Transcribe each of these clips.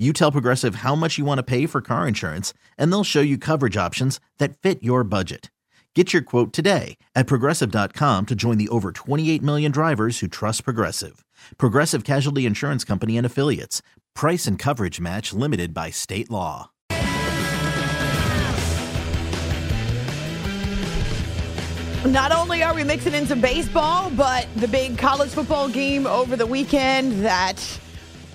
you tell Progressive how much you want to pay for car insurance, and they'll show you coverage options that fit your budget. Get your quote today at progressive.com to join the over 28 million drivers who trust Progressive. Progressive Casualty Insurance Company and Affiliates. Price and coverage match limited by state law. Not only are we mixing in some baseball, but the big college football game over the weekend that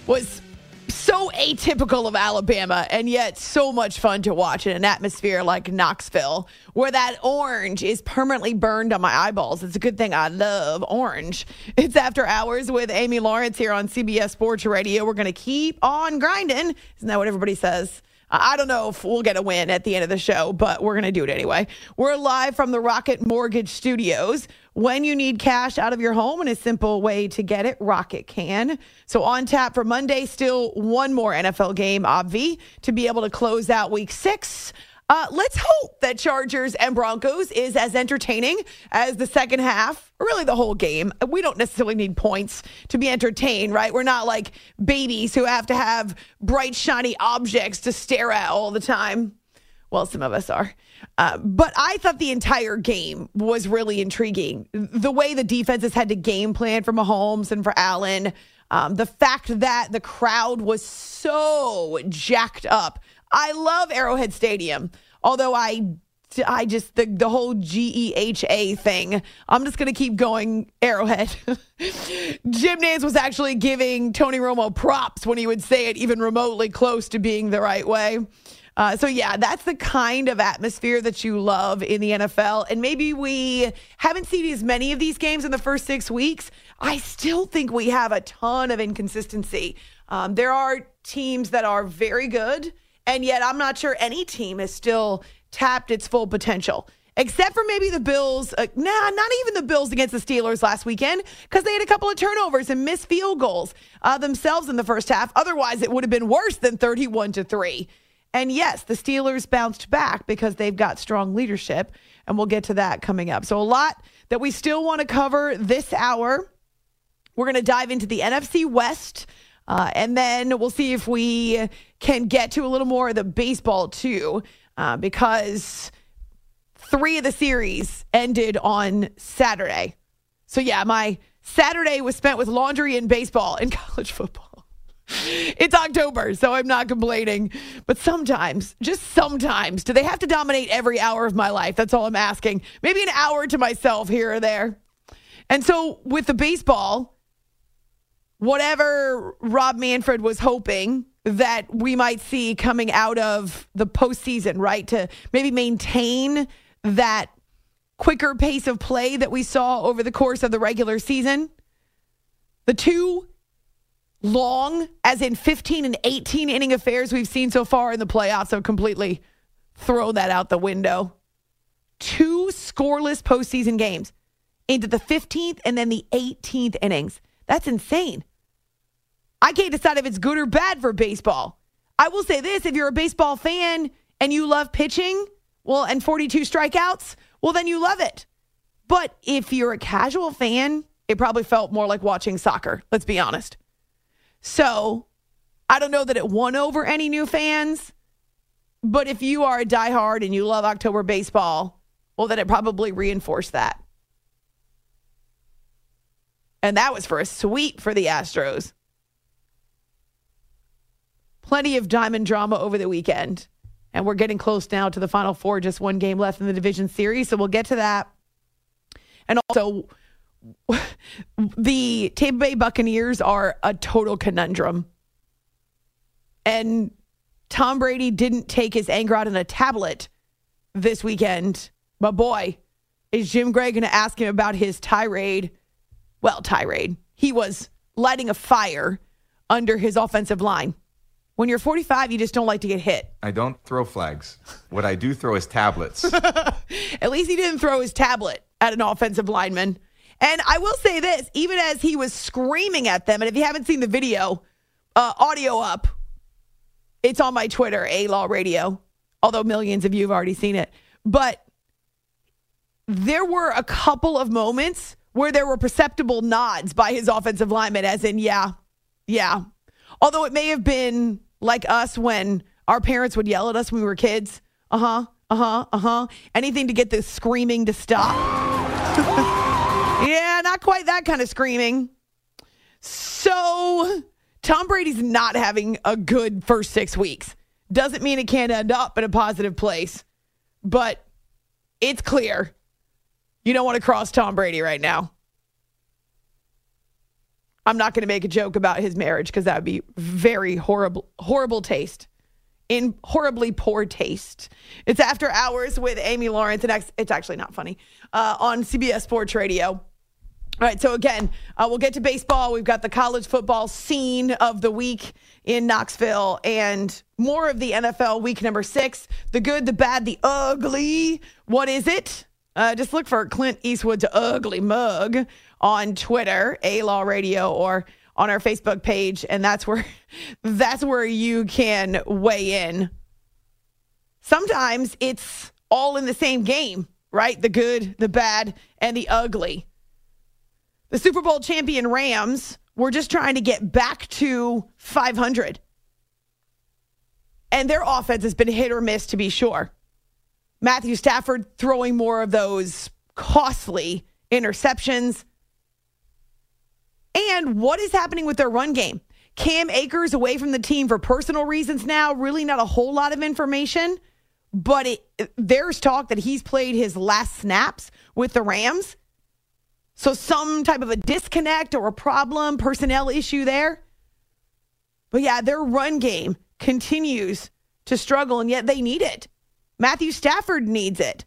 was so atypical of Alabama and yet so much fun to watch in an atmosphere like Knoxville where that orange is permanently burned on my eyeballs. It's a good thing I love orange. It's after hours with Amy Lawrence here on CBS Sports Radio. We're going to keep on grinding. Isn't that what everybody says? I don't know if we'll get a win at the end of the show, but we're going to do it anyway. We're live from the Rocket Mortgage Studios. When you need cash out of your home and a simple way to get it, Rocket can. So on tap for Monday, still one more NFL game, obvi, to be able to close out week six. Uh, let's hope that Chargers and Broncos is as entertaining as the second half, really the whole game. We don't necessarily need points to be entertained, right? We're not like babies who have to have bright, shiny objects to stare at all the time. Well, some of us are. Uh, but I thought the entire game was really intriguing. The way the defenses had to game plan for Mahomes and for Allen. Um, the fact that the crowd was so jacked up I love Arrowhead Stadium, although I I just the the whole GEHA thing. I'm just gonna keep going Arrowhead. Jim Nantz was actually giving Tony Romo props when he would say it even remotely close to being the right way. Uh, so yeah, that's the kind of atmosphere that you love in the NFL. And maybe we haven't seen as many of these games in the first six weeks. I still think we have a ton of inconsistency. Um, there are teams that are very good and yet, I'm not sure any team has still tapped its full potential, except for maybe the Bills. Uh, nah, not even the Bills against the Steelers last weekend because they had a couple of turnovers and missed field goals uh, themselves in the first half. Otherwise, it would have been worse than 31 to 3. And yes, the Steelers bounced back because they've got strong leadership. And we'll get to that coming up. So, a lot that we still want to cover this hour. We're going to dive into the NFC West. Uh, and then we'll see if we can get to a little more of the baseball too, uh, because three of the series ended on Saturday. So, yeah, my Saturday was spent with laundry and baseball and college football. It's October, so I'm not complaining. But sometimes, just sometimes, do they have to dominate every hour of my life? That's all I'm asking. Maybe an hour to myself here or there. And so, with the baseball, whatever Rob Manfred was hoping that we might see coming out of the postseason, right? To maybe maintain that quicker pace of play that we saw over the course of the regular season. The two long, as in 15 and 18 inning affairs we've seen so far in the playoffs have completely thrown that out the window. Two scoreless postseason games into the 15th and then the 18th innings. That's insane. I can't decide if it's good or bad for baseball. I will say this if you're a baseball fan and you love pitching, well, and 42 strikeouts, well, then you love it. But if you're a casual fan, it probably felt more like watching soccer, let's be honest. So I don't know that it won over any new fans, but if you are a diehard and you love October baseball, well, then it probably reinforced that. And that was for a sweep for the Astros. Plenty of diamond drama over the weekend. And we're getting close now to the final four, just one game left in the division series. So we'll get to that. And also, the Tampa Bay Buccaneers are a total conundrum. And Tom Brady didn't take his anger out on a tablet this weekend. But boy, is Jim Gray going to ask him about his tirade? Well, tirade. He was lighting a fire under his offensive line. When you're 45, you just don't like to get hit. I don't throw flags. What I do throw is tablets. At least he didn't throw his tablet at an offensive lineman. And I will say this, even as he was screaming at them, and if you haven't seen the video, uh, audio up, it's on my Twitter, A Law Radio, although millions of you have already seen it. But there were a couple of moments where there were perceptible nods by his offensive lineman, as in, yeah, yeah. Although it may have been like us when our parents would yell at us when we were kids. Uh huh, uh huh, uh huh. Anything to get the screaming to stop. yeah, not quite that kind of screaming. So, Tom Brady's not having a good first six weeks. Doesn't mean it can't end up in a positive place, but it's clear you don't want to cross Tom Brady right now. I'm not going to make a joke about his marriage because that would be very horrible, horrible taste. In horribly poor taste. It's after hours with Amy Lawrence, and it's actually not funny uh, on CBS Sports Radio. All right, so again, uh, we'll get to baseball. We've got the college football scene of the week in Knoxville and more of the NFL week number six the good, the bad, the ugly. What is it? Uh, just look for Clint Eastwood's ugly mug on Twitter, A Law Radio, or on our Facebook page, and that's where that's where you can weigh in. Sometimes it's all in the same game, right? The good, the bad, and the ugly. The Super Bowl champion Rams were just trying to get back to 500. And their offense has been hit or miss to be sure. Matthew Stafford throwing more of those costly interceptions. And what is happening with their run game? Cam Akers away from the team for personal reasons now. Really, not a whole lot of information, but it, there's talk that he's played his last snaps with the Rams. So, some type of a disconnect or a problem, personnel issue there. But yeah, their run game continues to struggle, and yet they need it. Matthew Stafford needs it.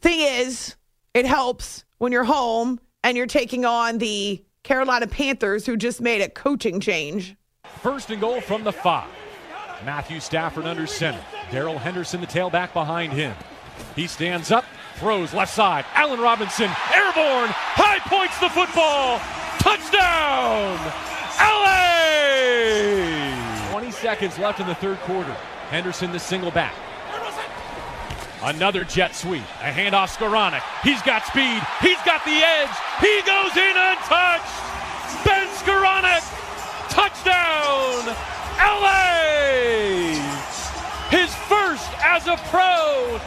Thing is, it helps when you're home and you're taking on the Carolina Panthers, who just made a coaching change. First and goal from the five. Matthew Stafford under center. Darrell Henderson, the tailback behind him. He stands up, throws left side. Allen Robinson, airborne, high points the football. Touchdown! LA! 20 seconds left in the third quarter. Henderson, the single back. Another jet sweep. A handoff Skowronek. He's got speed. He's got the edge. He goes in untouched. Ben Skowronek. Touchdown. LA. His first as a pro.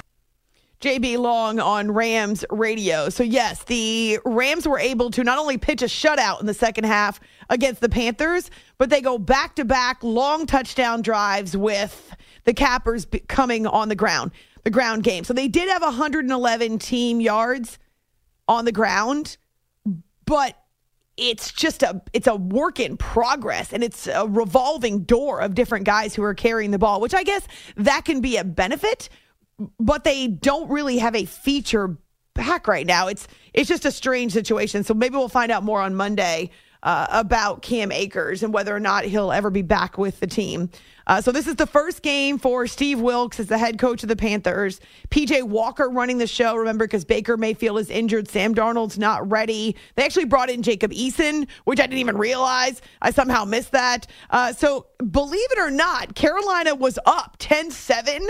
JB Long on Rams radio. So, yes, the Rams were able to not only pitch a shutout in the second half against the Panthers, but they go back to back long touchdown drives with the Cappers coming on the ground, the ground game. So they did have 111 team yards on the ground, but it's just a it's a work in progress and it's a revolving door of different guys who are carrying the ball, which I guess that can be a benefit, but they don't really have a feature back right now. It's it's just a strange situation. So maybe we'll find out more on Monday uh, about Cam Akers and whether or not he'll ever be back with the team. Uh, so this is the first game for Steve Wilks as the head coach of the Panthers. PJ Walker running the show, remember, because Baker Mayfield is injured. Sam Darnold's not ready. They actually brought in Jacob Eason, which I didn't even realize. I somehow missed that. Uh, so believe it or not, Carolina was up 10 7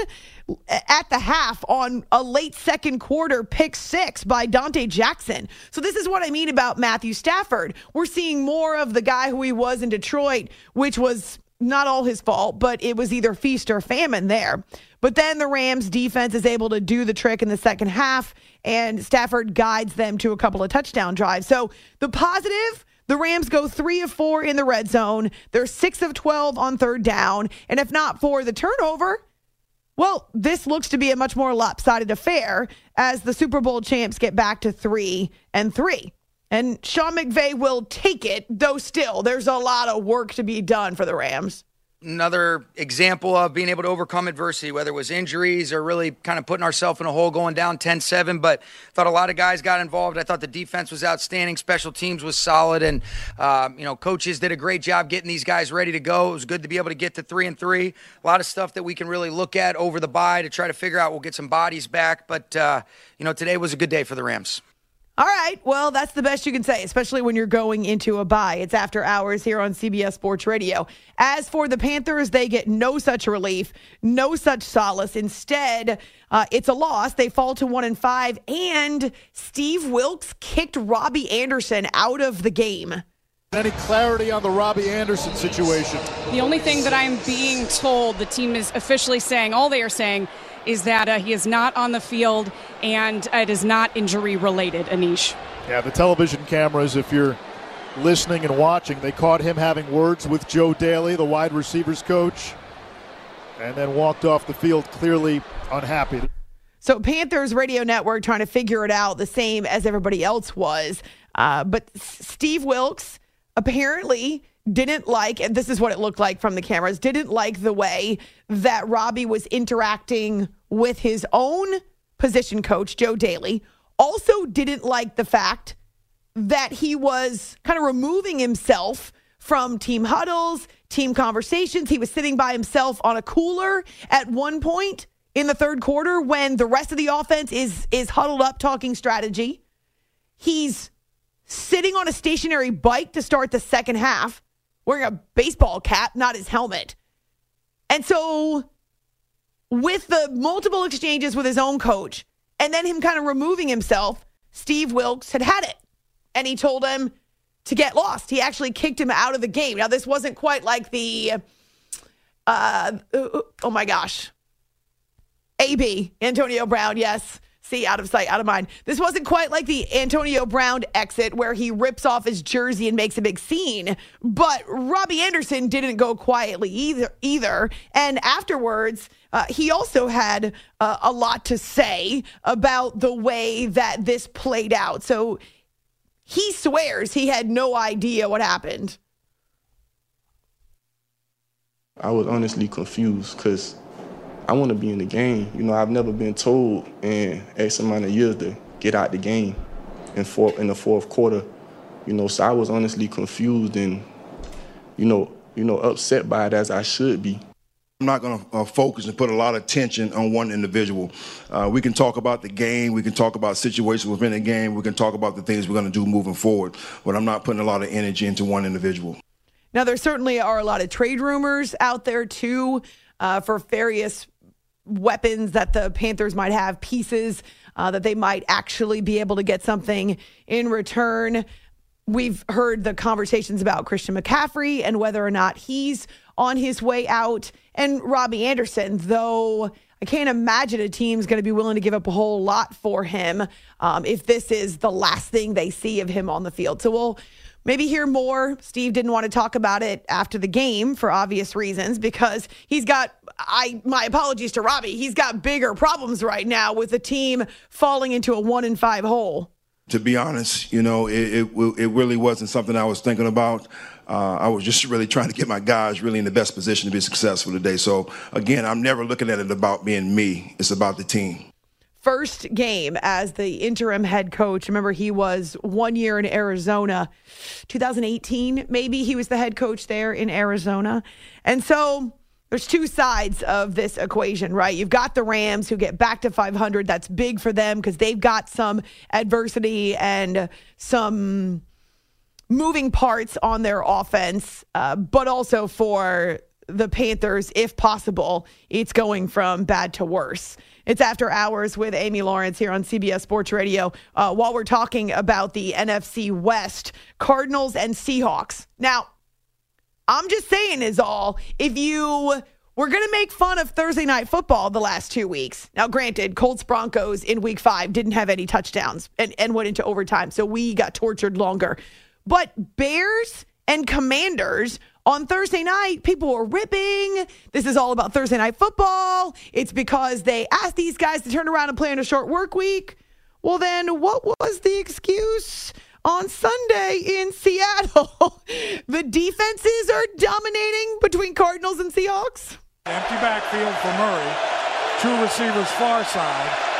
at the half on a late second quarter pick six by Donte Jackson. So this is what I mean about Matthew Stafford. We're seeing more of the guy who he was in Detroit, which was not all his fault, but it was either feast or famine there. But then the Rams defense is able to do the trick in the second half, and Stafford guides them to a couple of touchdown drives. So the positive. The Rams go three of four in the red zone. They're six of 12 on third down. And if not for the turnover, well, this looks to be a much more lopsided affair as the Super Bowl champs get back to three and three. And Sean McVay will take it, though still, there's a lot of work to be done for the Rams another example of being able to overcome adversity, whether it was injuries or really kind of putting ourselves in a hole going down 10 7. But thought a lot of guys got involved. I thought the defense was outstanding. Special teams was solid. And, um, you know, coaches did a great job getting these guys ready to go. It was good to be able to get to three and three. A lot of stuff that we can really look at over the bye to try to figure out. We'll get some bodies back. But, uh, you know, today was a good day for the Rams. All right. Well, that's the best you can say, especially when you're going into a bye. It's after hours here on CBS Sports Radio. As for the Panthers, they get no such relief, no such solace. Instead, uh, it's a loss. They fall to one and five, and Steve Wilks kicked Robbie Anderson out of the game. Any clarity on the Robbie Anderson situation? The only thing that I'm being told, the team is officially saying, all they are saying is that uh, he is not on the field and it is not injury related, Anish. Yeah, the television cameras, if you're listening and watching, they caught him having words with Joe Dailey, the wide receivers coach, and then walked off the field clearly unhappy. So, Panthers radio network trying to figure it out the same as everybody else was. Uh, but Steve Wilks apparently didn't like, and this is what it looked like from the cameras, didn't like the way that Robbie was interacting with his own position coach, Joe Dailey. Also, didn't like the fact that he was kind of removing himself from team huddles, team conversations. He was sitting by himself on a cooler at one point in the third quarter when the rest of the offense is is huddled up talking strategy. He's sitting on a stationary bike to start the second half wearing a baseball cap, not his helmet. And so, with the multiple exchanges with his own coach, and then him kind of removing himself, Steve Wilks had had it. And he told him to get lost. He actually kicked him out of the game. Now, this wasn't quite like the, uh, oh my gosh, AB, Antonio Brown, yes See, out of sight, out of mind. This wasn't quite like the Antonio Brown exit where he rips off his jersey and makes a big scene, but Robbie Anderson didn't go quietly either. Either, and afterwards, uh, he also had uh, a lot to say about the way that this played out. So he swears he had no idea what happened. I was honestly confused because I want to be in the game. You know, I've never been told in X amount of years to get out the game in four, in the fourth quarter. You know, so I was honestly confused and, you know, you know, upset by it as I should be. I'm not going to uh, focus and put a lot of attention on one individual. Uh, we can talk about the game, we can talk about situations within the game, we can talk about the things we're going to do moving forward, but I'm not putting a lot of energy into one individual. Now, there certainly are a lot of trade rumors out there, too, uh, for various weapons that the Panthers might have, pieces uh, that they might actually be able to get something in return. We've heard the conversations about Christian McCaffrey and whether or not he's on his way out, and Robbie Anderson, though. I can't imagine a team's going to be willing to give up a whole lot for him um, if this is the last thing they see of him on the field. So we'll maybe hear more. Steve didn't want to talk about it after the game for obvious reasons because he's got I my apologies to Robbie. He's got bigger problems right now with the team falling into a 1 in 5 hole. To be honest, you know, it it, it really wasn't something I was thinking about. Uh, I was just really trying to get my guys really in the best position to be successful today. So again, I'm never looking at it about being me. It's about the team first game as the interim head coach. Remember, he was one year in Arizona, 2018, maybe he was the head coach there in Arizona. And so there's two sides of this equation, right? You've got the Rams who get back to 500. That's big for them because they've got some adversity and some moving parts on their offense, uh, but also for the Panthers, if possible, it's going from bad to worse. It's after hours with Amy Lawrence here on CBS Sports Radio uh, while we're talking about the NFC West, Cardinals and Seahawks. Now, I'm just saying, is all. If you we're going to make fun of Thursday night football the last two weeks. Now, granted, Colts Broncos in week five didn't have any touchdowns and, and went into overtime, so we got tortured longer. But Bears and Commanders on Thursday night, people were ripping. This is all about Thursday night football. It's because they asked these guys to turn around and play in a short work week. Well, then what was the excuse? on Sunday in Seattle. the defenses are dominating between Cardinals and Seahawks. Empty backfield for Murray. Two receivers far side.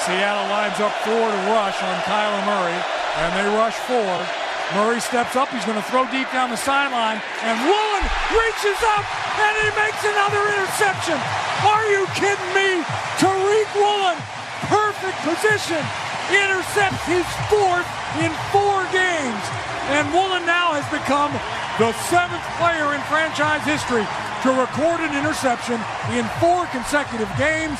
Seattle lines up four to rush on Kyler Murray, and they rush four. Murray steps up. He's going to throw deep down the sideline, and Woolen reaches up, and he makes another interception. Are you kidding me? Tariq Woolen, perfect position, intercepts his fourth in four games. And Woolen now has become the seventh player in franchise history to record an interception in four consecutive games.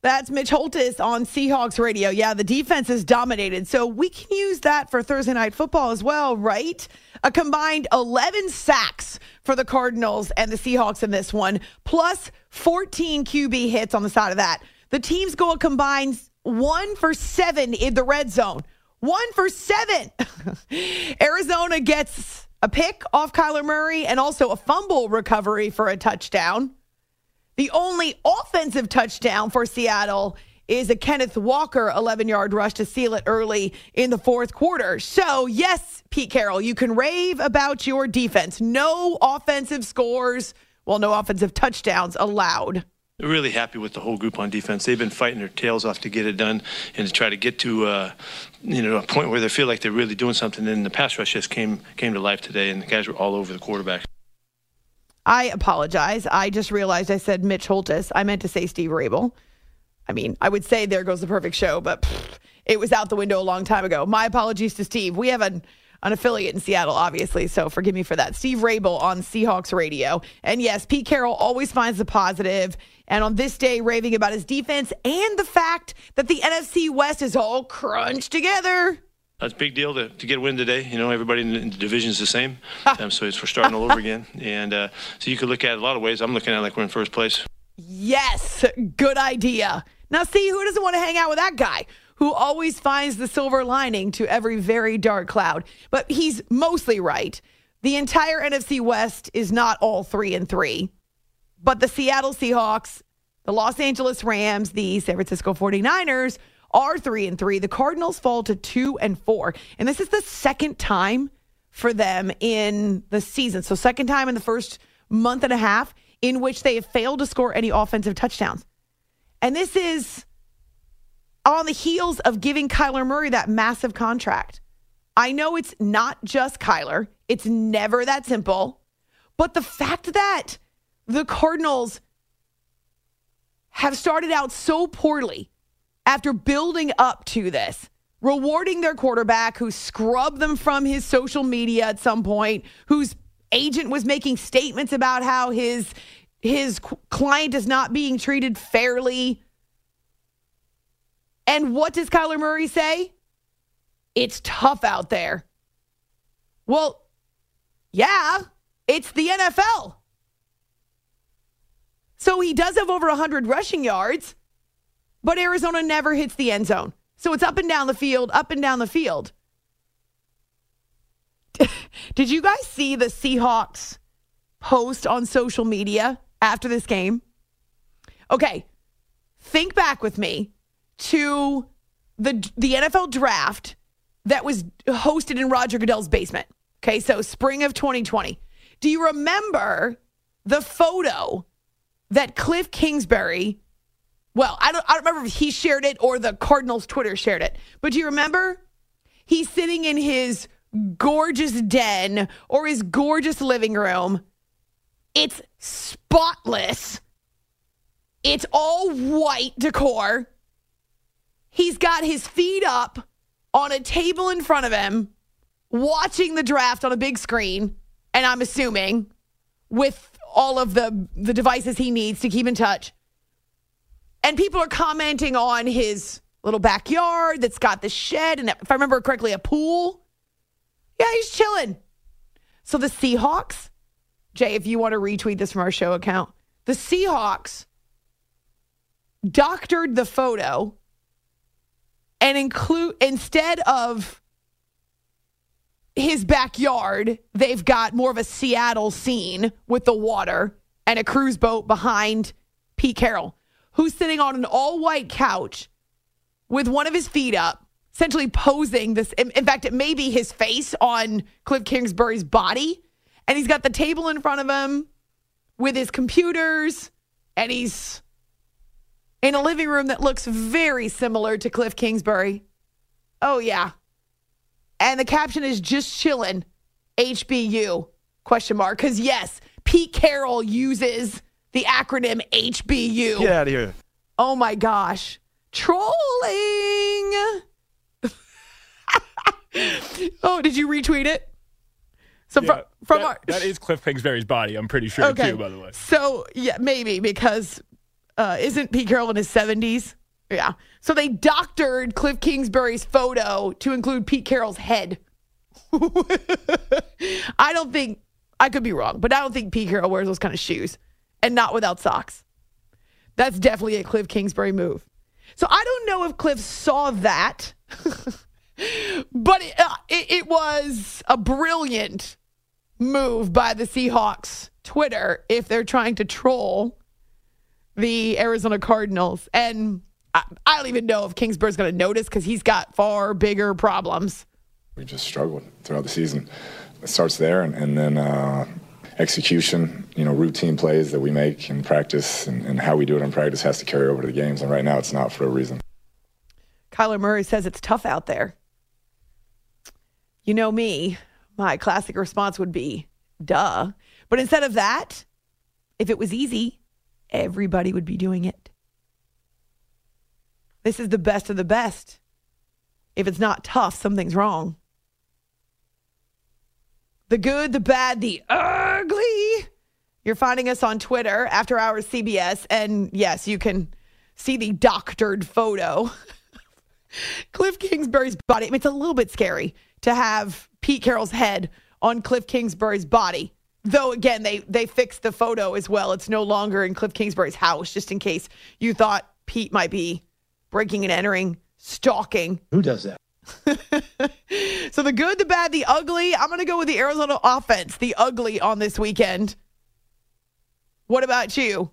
That's Mitch Holthus on Seahawks radio. Yeah, the defense is dominated. So we can use that for Thursday night football as well, right? A combined 11 sacks for the Cardinals and the Seahawks in this one, plus 14 QB hits on the side of that. The teams go a combined one for seven in the red zone. One for seven. Arizona gets a pick off Kyler Murray and also a fumble recovery for a touchdown. The only offensive touchdown for Seattle is a Kenneth Walker 11 yard rush to seal it early in the fourth quarter. So, yes, Pete Carroll, you can rave about your defense. No offensive scores, well, no offensive touchdowns allowed. Really happy with the whole group on defense. They've been fighting their tails off to get it done and to try to get to uh, you know a point where they feel like they're really doing something. And the pass rush just came came to life today, and the guys were all over the quarterback. I apologize. I just realized I said Mitch Holthus. I meant to say Steve Raible. I mean, I would say there goes the perfect show, but it was out the window a long time ago. My apologies to Steve. We have an, an affiliate in Seattle, obviously, so forgive me for that. Steve Raible on Seahawks Radio. And yes, Pete Carroll always finds the positive. And on this day, raving about his defense and the fact that the NFC West is all crunched together. That's a big deal to, to get a win today. You know, everybody in the, in the division is the same. um, so it's we're starting all over again. And uh, so you could look at it a lot of ways. I'm looking at it like we're in first place. Yes, good idea. Now, see, who doesn't want to hang out with that guy who always finds the silver lining to every very dark cloud? But he's mostly right. The entire NFC West is not all three and three, but the Seattle Seahawks, the Los Angeles Rams, the San Francisco 49ers are three and three. The Cardinals fall to two and four. And this is the second time for them in the season. So, second time in the first month and a half in which they have failed to score any offensive touchdowns. And this is on the heels of giving Kyler Murray that massive contract. I know it's not just Kyler, it's never that simple. But the fact that the Cardinals have started out so poorly after building up to this, rewarding their quarterback who scrubbed them from his social media at some point, whose agent was making statements about how his his client is not being treated fairly. And what does Kyler Murray say? It's tough out there. Well, yeah, it's the NFL. So he does have over 100 rushing yards, but Arizona never hits the end zone. So it's up and down the field, up and down the field. Did you guys see the Seahawks post on social media after this game? Okay, think back with me to the the NFL draft that was hosted in Roger Goodell's basement. Okay, so spring of 2020. Do you remember the photo that Cliff Kingsbury? Well, I don't I don't remember if he shared it or the Cardinals Twitter shared it. But do you remember? He's sitting in his gorgeous den or his gorgeous living room. It's spotless. It's all white decor. He's got his feet up on a table in front of him, watching the draft on a big screen, and I'm assuming with all of the, the devices he needs to keep in touch. And people are commenting on his little backyard that's got the shed and, if I remember correctly, a pool. Yeah, he's chilling. So the Seahawks, Jay, if you want to retweet this from our show account, the Seahawks doctored the photo and include instead of his backyard, they've got more of a Seattle scene with the water and a cruise boat behind Pete Carroll, who's sitting on an all white couch with one of his feet up, essentially posing this. In, fact, it may be his face on Cliff Kingsbury's body. And he's got the table in front of him with his computers, and he's in a living room that looks very similar to Cliff Kingsbury. Oh, yeah. And the caption is just chilling, HBU, question mark. Because, yes, Pete Carroll uses the acronym HBU. Get out of here. Oh, my gosh. Trolling. oh, did you retweet it? So Yeah, from, from that, our, that is Cliff Kingsbury's body. I'm pretty sure Okay. too. By the way, So yeah, maybe because uh, isn't Pete Carroll in his seventies? Yeah. So they doctored Cliff Kingsbury's photo to include Pete Carroll's head. I don't think I could be wrong, but I don't think Pete Carroll wears those kind of shoes, and not without socks. That's definitely a Cliff Kingsbury move. So I don't know if Cliff saw that, but it, uh, it, it was a brilliant move by the Seahawks Twitter if they're trying to troll the Arizona Cardinals. And I, I don't even know if Kingsbury's going to notice because he's got far bigger problems. We just struggled throughout the season. It starts there, and, and then uh, execution, you know, routine plays that we make in practice and, and how we do it in practice has to carry over to the games. And right now, it's not for a reason. Kyler Murray says it's tough out there. You know me, my classic response would be, duh. But instead of that, if it was easy, everybody would be doing it. This is the best of the best. If it's not tough, something's wrong. The good, the bad, the ugly. You're finding us on Twitter, After Hours CBS. And yes, you can see the doctored photo. Cliff Kingsbury's body. I mean, it's a little bit scary to have Pete Carroll's head on Cliff Kingsbury's body. Though again, they they fixed the photo as well. It's no longer in Cliff Kingsbury's house, just in case you thought Pete might be breaking and entering, stalking. Who does that? So the good, the bad, the ugly. I'm going to go with the Arizona offense, the ugly on this weekend. What about you?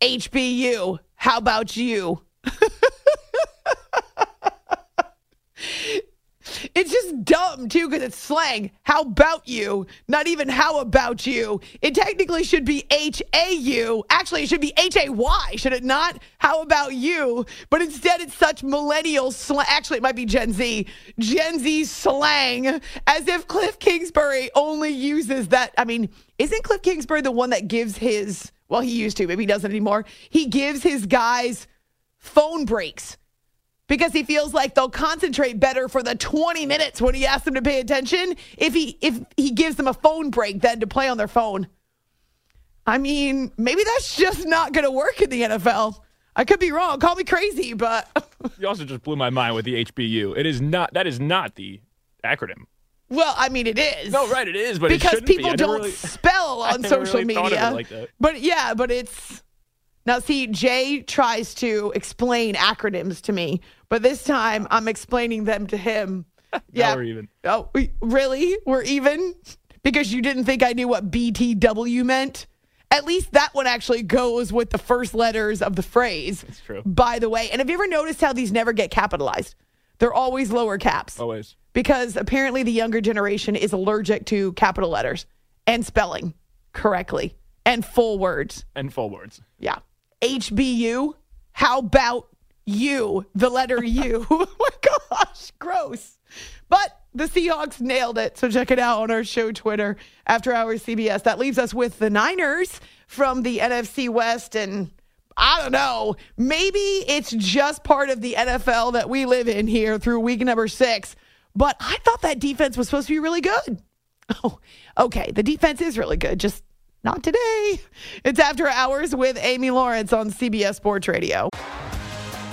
HBU. How about you? It's just dumb too because it's slang. How about you? Not even how about you. It technically should be H A U. Actually, it should be H A Y, should it not? How about you? But instead, it's such millennial slang. Actually, it might be Gen Z. Gen Z slang, as if Cliff Kingsbury only uses that. I mean, isn't Cliff Kingsbury the one that gives his, well, he used to, maybe he doesn't anymore. He gives his guys phone breaks because he feels like they'll concentrate better for the 20 minutes when he asks them to pay attention if he if he gives them a phone break than to play on their phone. I mean, maybe that's just not going to work in the NFL. I could be wrong. Call me crazy, but you also just blew my mind with the HBU. It is not. That is not the acronym. well, I mean it is. No, right, it is, but because be. people don't really- spell on social really it media. like that. But yeah, but it's now see Jay tries to explain acronyms to me, but this time I'm explaining them to him. Yeah. we're even. Oh, we, really? We're even? Because you didn't think I knew what BTW meant? At least that one actually goes with the first letters of the phrase. That's true. By the way, and have you ever noticed how these never get capitalized? They're always lower caps Always. because apparently the younger generation is allergic to capital letters and spelling correctly and full words. And full words. Yeah. HBU. How about you? The letter U. oh my gosh, gross. But the Seahawks nailed it. So check it out on our show Twitter after hours CBS. That leaves us with the Niners from the NFC West and I don't know. Maybe it's just part of the NFL that we live in here through week number six. But I thought that defense was supposed to be really good. Oh, okay. The defense is really good, just not today. It's after hours with Amy Lawrence on CBS Sports Radio.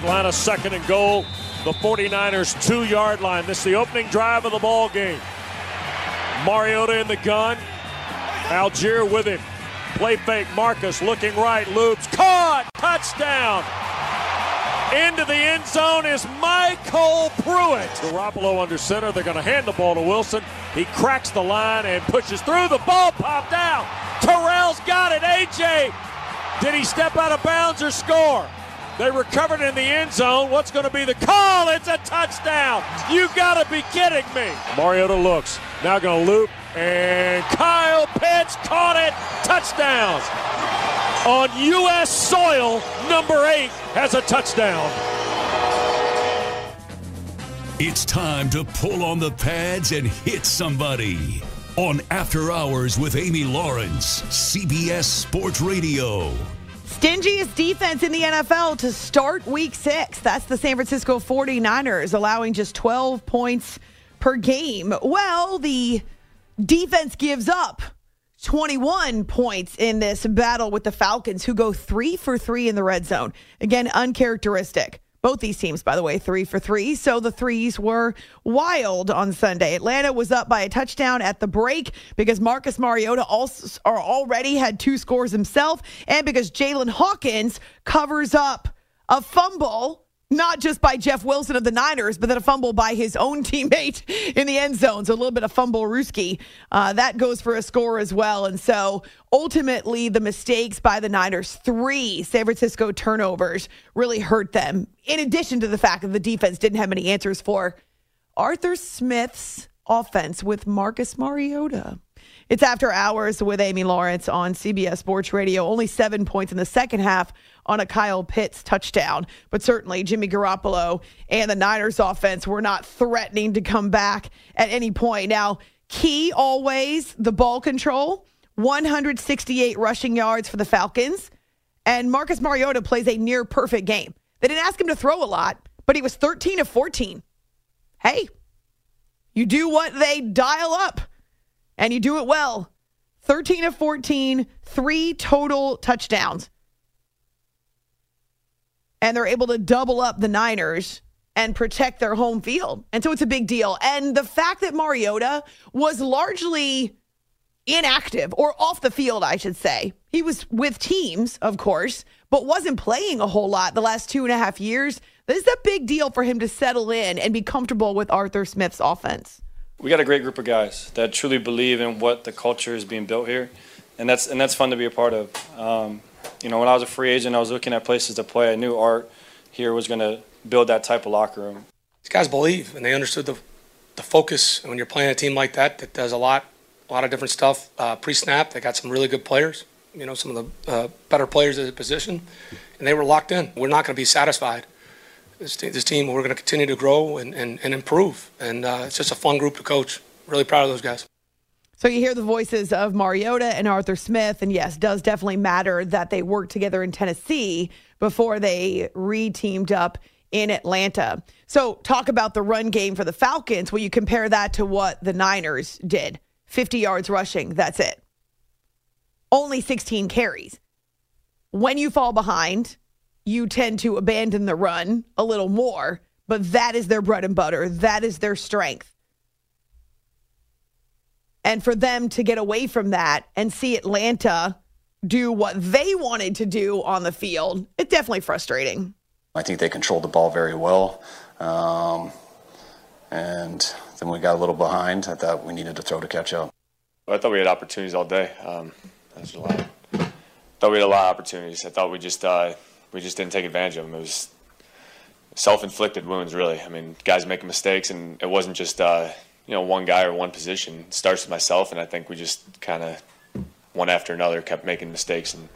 Atlanta second and goal. The 49ers two yard line. This is the opening drive of the ball game. Mariota in the gun. Allgeier with him. Play fake. Marcus looking right. Loops. Caught. Touchdown. Into the end zone is MyCole Pruitt. Garoppolo under center. They're going to hand the ball to Wilson. He cracks the line and pushes through. The ball popped out. Terrell's got it. AJ. Did he step out of bounds or score? They recovered in the end zone. What's going to be the call? It's a touchdown. You got to be kidding me. Mariota looks. Now going to loop. And Kyle Pitts caught it. Touchdown. On U.S. soil, number eight has a touchdown. It's time to pull on the pads and hit somebody. On After Hours with Amy Lawrence, CBS Sports Radio. Stingiest defense in the NFL to start week six. That's the San Francisco 49ers, allowing just 12 points per game. Well, the defense gives up 21 points in this battle with the Falcons, who go three for three in the red zone. Again, uncharacteristic. Both these teams, by the way, three for three. So the threes were wild on Sunday. Atlanta was up by a touchdown at the break because Marcus Mariota also already had two scores himself, and because Jaylinn Hawkins covers up a fumble not just by Jeff Wilson of the Niners, but then a fumble by his own teammate in the end zone. So a little bit of fumble Ruski. Uh, that goes for a score as well. And so ultimately, the mistakes by the Niners, three San Francisco turnovers, really hurt them. In addition to the fact that the defense didn't have any answers for Arthur Smith's offense with Marcus Mariota. It's after hours with Amy Lawrence on CBS Sports Radio. Only seven points in the second half on a Kyle Pitts touchdown. But certainly, Jimmy Garoppolo and the Niners offense were not threatening to come back at any point. Now, key always the ball control 168 rushing yards for the Falcons. And Marcus Mariota plays a near perfect game. They didn't ask him to throw a lot, but he was 13 of 14. Hey, you do what they dial up and you do it well. 13 of 14, three total touchdowns. And they're able to double up the Niners and protect their home field. And so it's a big deal. And the fact that Mariota was largely inactive or off the field, I should say. He was with teams, of course, but wasn't playing a whole lot the last two and a half years. This is a big deal for him to settle in and be comfortable with Arthur Smith's offense we got a great group of guys that truly believe in what the culture is being built here, and that's and that's fun to be a part of. Um, you know, when I was a free agent, I was looking at places to play. I knew Art here was going to build that type of locker room. These guys believe, and they understood the the focus. when you're playing a team like that, that does a lot, a lot of different stuff uh, pre-snap. They got some really good players. You know, some of the uh, better players at the position, and they were locked in. We're not going to be satisfied this, this team, we're going to continue to grow and, and, and improve. And uh, it's just a fun group to coach. Really proud of those guys. So you hear the voices of Mariota and Arthur Smith, and yes, does definitely matter that they worked together in Tennessee before they re-teamed up in Atlanta. So talk about the run game for the Falcons. Will you compare that to what the Niners did? 50 yards rushing, that's it. Only 16 carries. When you fall behind, you tend to abandon the run a little more, but that is their bread and butter. That is their strength. And for them to get away from that and see Atlanta do what they wanted to do on the field, it's definitely frustrating. I think they controlled the ball very well. Um, and then we got a little behind. I thought we needed to throw to catch up. I thought we had opportunities all day. Um, that's a lot. thought we had a lot of opportunities. I thought we just uh, we just didn't take advantage of them. It was self-inflicted wounds, really. I mean, guys making mistakes, and it wasn't just uh, you know one guy or one position. It starts with myself, and I think we just kind of one after another kept making mistakes. And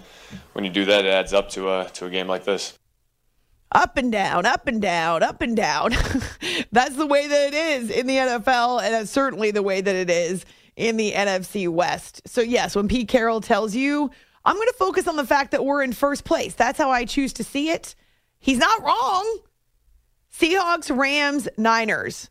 when you do that, it adds up to a to a game like this. Up and down, up and down, up and down. That's the way that it is in the NFL, and that's certainly the way that it is in the NFC West. So, yes, when Pete Carroll tells you, I'm going to focus on the fact that we're in first place, that's how I choose to see it. He's not wrong. Seahawks, Rams, Niners.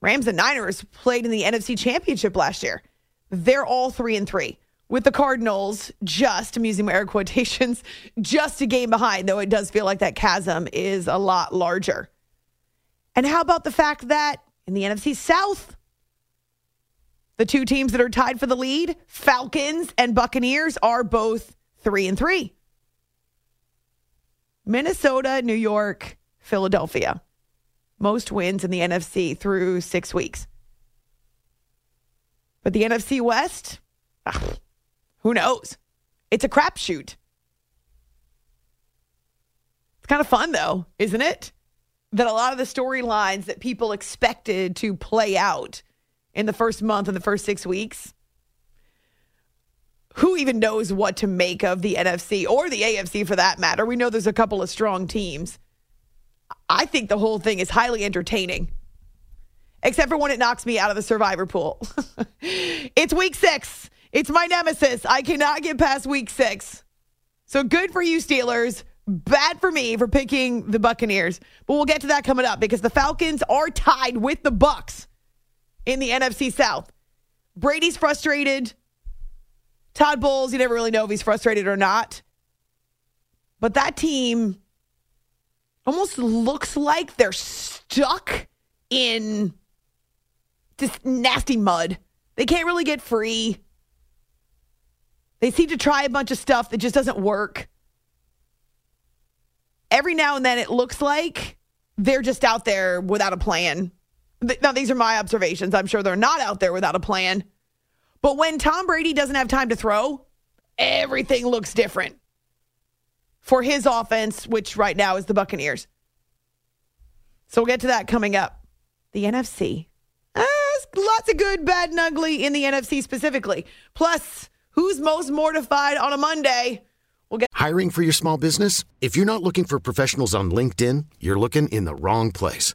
Rams and Niners played in the NFC Championship last year. They're all three and three. With the Cardinals, just, I'm using my air quotations, just a game behind, though it does feel like that chasm is a lot larger. And how about the fact that in the NFC South, the two teams that are tied for the lead, Falcons and Buccaneers, are both three and three. Minnesota, New York, Philadelphia. Most wins in the NFC through six weeks. But the NFC West, ugh, who knows? It's a crapshoot. It's kind of fun, though, isn't it? That a lot of the storylines that people expected to play out in the first month in the first six weeks, who even knows what to make of the NFC or the AFC for that matter? We know there's a couple of strong teams. I think the whole thing is highly entertaining, except for when it knocks me out of the survivor pool. it's week six. It's my nemesis. I cannot get past week six. So good for you, Steelers. Bad for me for picking the Buccaneers. But we'll get to that coming up because the Falcons are tied with the Bucks in the NFC South. Brady's frustrated. Todd Bowles, you never really know if he's frustrated or not. But that team almost looks like they're stuck in this nasty mud. They can't really get free. They seem to try a bunch of stuff that just doesn't work. Every now and then it looks like they're just out there without a plan. Now, these are my observations. I'm sure they're not out there without a plan. But when Tom Brady doesn't have time to throw, everything looks different for his offense, which right now is the Buccaneers. So we'll get to that coming up. The NFC. Uh, lots of good, bad, and ugly in the NFC specifically. Plus, who's most mortified on a Monday? We'll get Hiring for your small business? If you're not looking for professionals on LinkedIn, you're looking in the wrong place.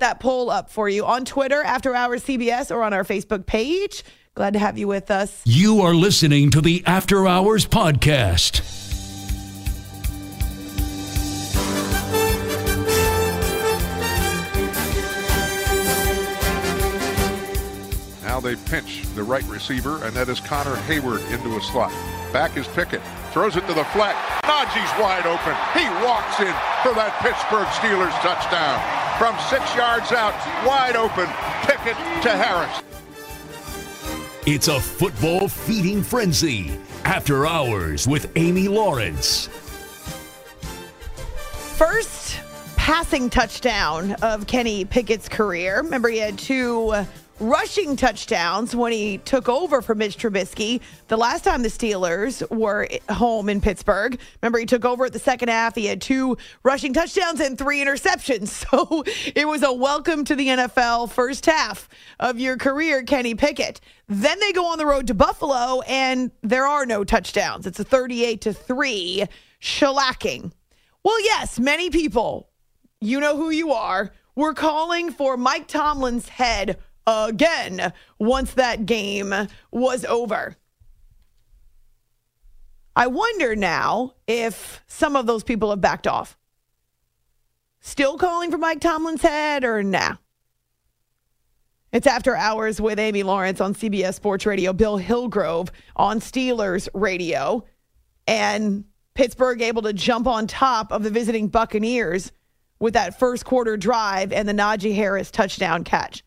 That poll up for you on Twitter, After Hours CBS, or on our Facebook page. Glad to have you with us. You are listening to the After Hours Podcast. Now they pinch the right receiver, and that is Connor Heyward into a slot. Back is Pickett. Throws it to the flat. Najee's wide open. He walks in for that Pittsburgh Steelers touchdown. From six yards out, wide open. Pickett to Harris. It's a football feeding frenzy. After Hours with Amy Lawrence. First passing touchdown of Kenny Pickett's career. Remember, he had two rushing touchdowns when he took over for Mitch Trubisky. The last time the Steelers were home in Pittsburgh, remember he took over at the second half. He had two rushing touchdowns and three interceptions. So it was a welcome to the NFL first half of your career, Kenny Pickett. Then they go on the road to Buffalo, and there are no touchdowns. It's a 38 to 3 shellacking. Well, yes, many people, you know who you are, were calling for Mike Tomlin's head again once that game was over. I wonder now if some of those people have backed off. Still calling for Mike Tomlin's head or nah? It's after hours with Amy Lawrence on CBS Sports Radio, Bill Hillgrove on Steelers Radio, and Pittsburgh able to jump on top of the visiting Buccaneers with that first quarter drive and the Najee Harris touchdown catch.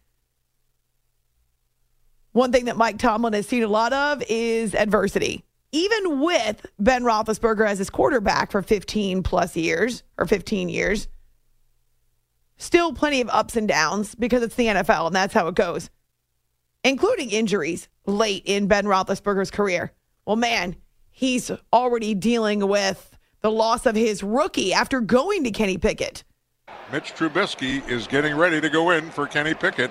One thing that Mike Tomlin has seen a lot of is adversity. Even with Ben Roethlisberger as his quarterback for 15 plus years or 15 years, still plenty of ups and downs because it's the NFL and that's how it goes, including injuries late in Ben Roethlisberger's career. Well, man, he's already dealing with the loss of his rookie after going to Kenny Pickett. Mitch Trubisky is getting ready to go in for Kenny Pickett,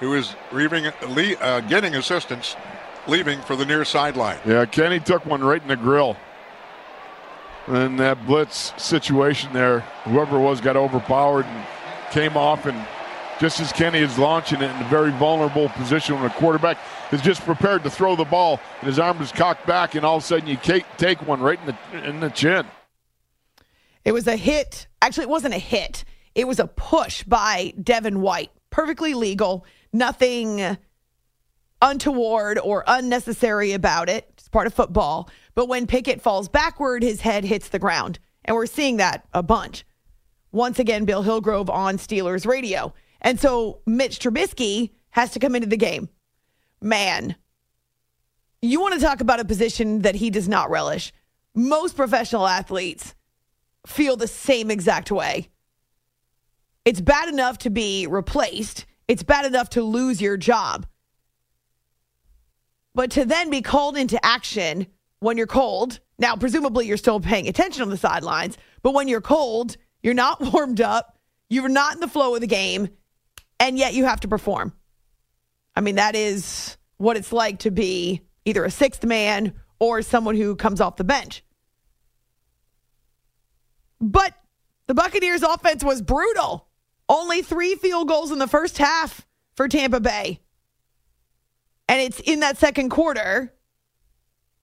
who is leaving, uh, getting assistance, leaving for the near sideline. Yeah, Kenny took one right in the grill. And that blitz situation there, whoever it was got overpowered and came off and just as Kenny is launching it in a very vulnerable position when a quarterback is just prepared to throw the ball and his arm is cocked back and all of a sudden you take one right in the in the chin. It was a hit. Actually, it wasn't a hit. It was a push by Devin White. Perfectly legal. Nothing untoward or unnecessary about it. It's part of football. But when Pickett falls backward, his head hits the ground. And we're seeing that a bunch. Once again, Bill Hillgrove on Steelers radio. And so Mitch Trubisky has to come into the game. Man, you want to talk about a position that he does not relish. Most professional athletes feel the same exact way. It's bad enough to be replaced, it's bad enough to lose your job. But to then be called into action when you're cold, now, presumably you're still paying attention on the sidelines, but when you're cold, you're not warmed up, you're not in the flow of the game, and yet you have to perform. I mean, that is what it's like to be either a sixth man or someone who comes off the bench. But the Buccaneers' offense was brutal. Only three field goals in the first half for Tampa Bay. And it's in that second quarter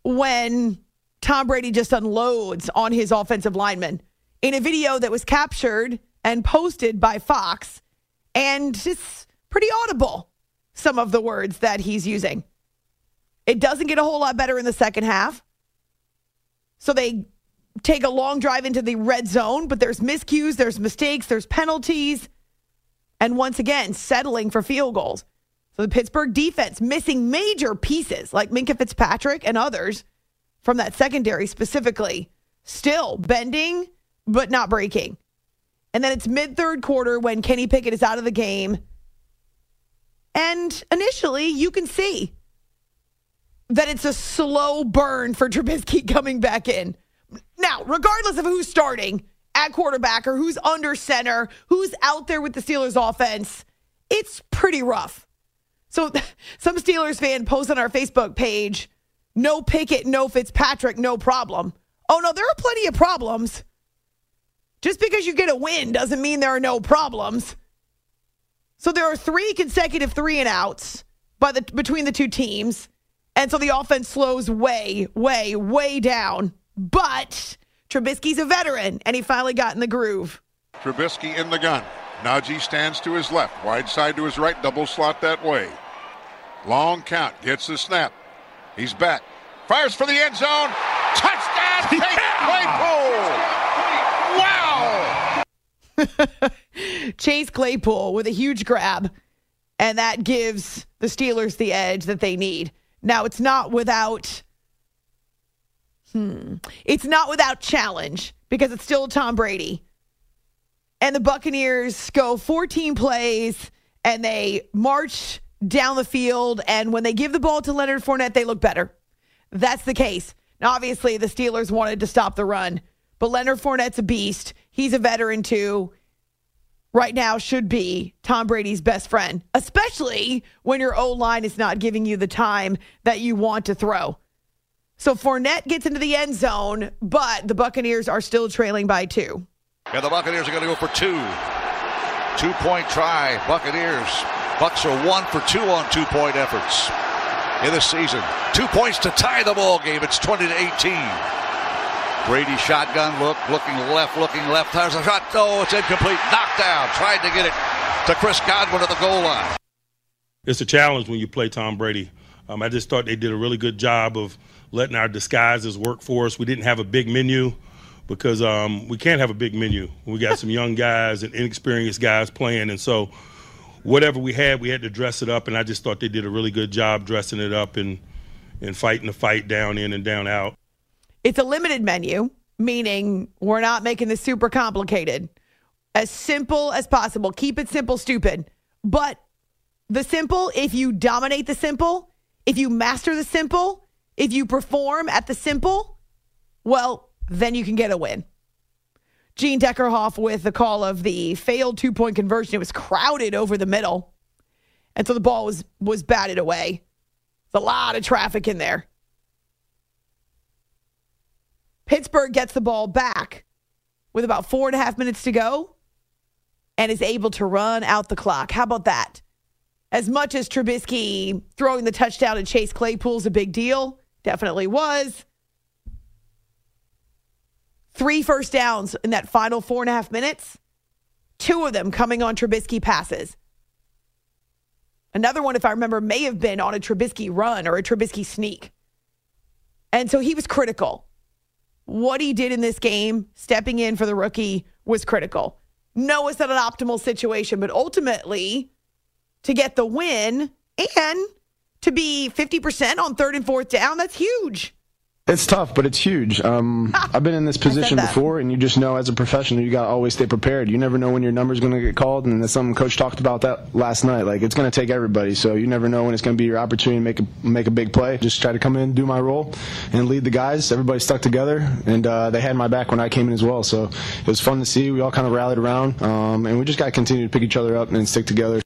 when Tom Brady just unloads on his offensive lineman in a video that was captured and posted by Fox. And it's pretty audible, some of the words that he's using. It doesn't get a whole lot better in the second half. So they take a long drive into the red zone, but there's miscues, there's mistakes, there's penalties, and once again, settling for field goals. So the Pittsburgh defense missing major pieces like Minkah Fitzpatrick and others from that secondary specifically, still bending but not breaking. And then it's mid third quarter when Kenny Pickett is out of the game. And initially, you can see that it's a slow burn for Trubisky coming back in. Now, regardless of who's starting at quarterback or who's under center, who's out there with the Steelers offense, it's pretty rough. So some Steelers fan posts on our Facebook page, no Pickett, no Fitzpatrick, no problem. Oh no, there are plenty of problems. Just because you get a win doesn't mean there are no problems. So there are three consecutive three and outs by the between the two teams. And so the offense slows way, way, way down. But Trubisky's a veteran, and he finally got in the groove. Trubisky in the gun. Najee stands to his left, wide side to his right, double slot that way. Long count, gets the snap. He's back. Fires for the end zone. Touchdown, Chase Claypool! Wow! Chase Claypool with a huge grab, and that gives the Steelers the edge that they need. Now, it's not without Hmm. It's not without challenge because it's still Tom Brady. And the Buccaneers go 14 plays and they march down the field, and when they give the ball to Leonard Fournette, they look better. That's the case. Now, obviously, the Steelers wanted to stop the run, but Leonard Fournette's a beast. He's a veteran too. Right now, should be Tom Brady's best friend, especially when your O line is not giving you the time that you want to throw. So Fournette gets into the end zone, but the Buccaneers are still trailing by two. And the Buccaneers are going to go for two. Two point try. Buccaneers. Bucks are one for two on two point efforts in the season. Two points to tie the ball game. It's 20 to 18. Brady shotgun look, looking left, looking left. There's a shot. Oh, it's incomplete. Knocked down. Tried to get it to Chris Godwin at the goal line. It's a challenge when you play Tom Brady. Um, I just thought they did a really good job of letting our disguises work for us. We didn't have a big menu because um, we can't have a big menu. We got some young guys and inexperienced guys playing, and so whatever we had, we had to dress it up. And I just thought they did a really good job dressing it up and and fighting the fight down in and down out. It's a limited menu, meaning we're not making this super complicated. As simple as possible. Keep it simple, stupid. But the simple, if you dominate the simple, if you master the simple, if you perform at the simple, well, then you can get a win. Gene Deckerhoff with the call of the failed two point conversion. It was crowded over the middle. And so the ball was was batted away. There's a lot of traffic in there. Pittsburgh gets the ball back with about four and a half minutes to go and is able to run out the clock. How about that? As much as Trubisky throwing the touchdown to Chase Claypool's a big deal, definitely was. Three first downs in that final four and a half minutes, two of them coming on Trubisky passes. Another one, if I remember, may have been on a Trubisky run or a Trubisky sneak. And so he was critical. What he did in this game, stepping in for the rookie, was critical. No, it's not an optimal situation, but ultimately, to get the win and to be 50% on third and fourth down, that's huge. It's tough, but it's huge. Um, I've been in this position before, and you just know as a professional, you got to always stay prepared. You never know when your number's going to get called, and that's something Coach talked about that last night. Like it's going to take everybody, so you never know when it's going to be your opportunity to make a make a big play. Just try to come in, do my role, and lead the guys. Everybody stuck together, and uh, they had my back when I came in as well. So it was fun to see. We all kind of rallied around, um, and we just got to continue to pick each other up and stick together.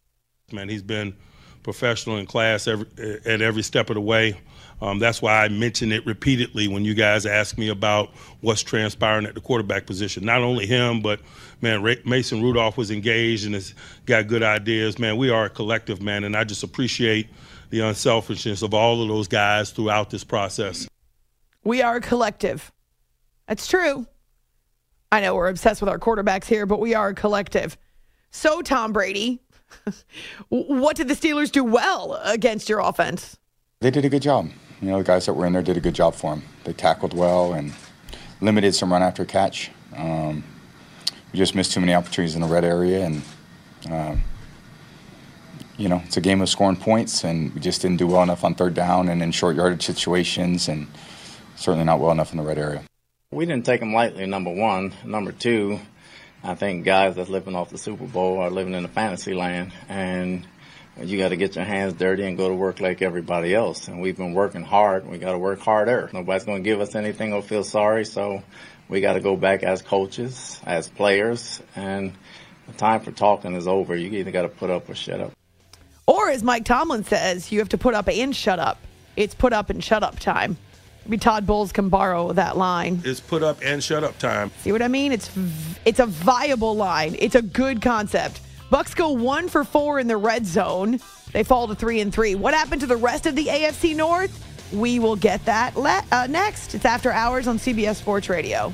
Man, he's been professional in class every, at every step of the way. Um, that's why I mention it repeatedly when you guys ask me about what's transpiring at the quarterback position. Not only him, but man, Ray- Mason Rudolph was engaged and has got good ideas. Man, we are a collective, man, and I just appreciate the unselfishness of all of those guys throughout this process. We are a collective. That's true. I know we're obsessed with our quarterbacks here, but we are a collective. So, Tom Brady, what did the Steelers do well against your offense? They did a good job. You know, the guys that were in there did a good job for them. They tackled well and limited some run after catch. Um, we just missed too many opportunities in the red area, and um, you know, it's a game of scoring points, and we just didn't do well enough on third down and in short yardage situations, and certainly not well enough in the red area. We didn't take them lightly. Number one, number two, I think guys that's living off the Super Bowl are living in a fantasy land, and you got to get your hands dirty and go to work like everybody else. And we've been working hard. We got to work harder. Nobody's going to give us anything or feel sorry. So we got to go back as coaches, as players, and the time for talking is over. You either got to put up or shut up. Or as Mike Tomlin says, you have to put up and shut up. It's put up and shut up time. Maybe Todd Bowles can borrow that line. It's put up and shut up time. See what I mean? It's it's a viable line. It's a good concept. Bucks go one for four in the red zone. They fall to three and three. What happened to the rest of the AFC North? We will get that le- uh, next. It's after hours on CBS Sports Radio.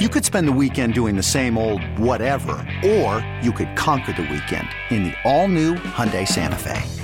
You could spend the weekend doing the same old whatever, or you could conquer the weekend in the all-new Hyundai Santa Fe.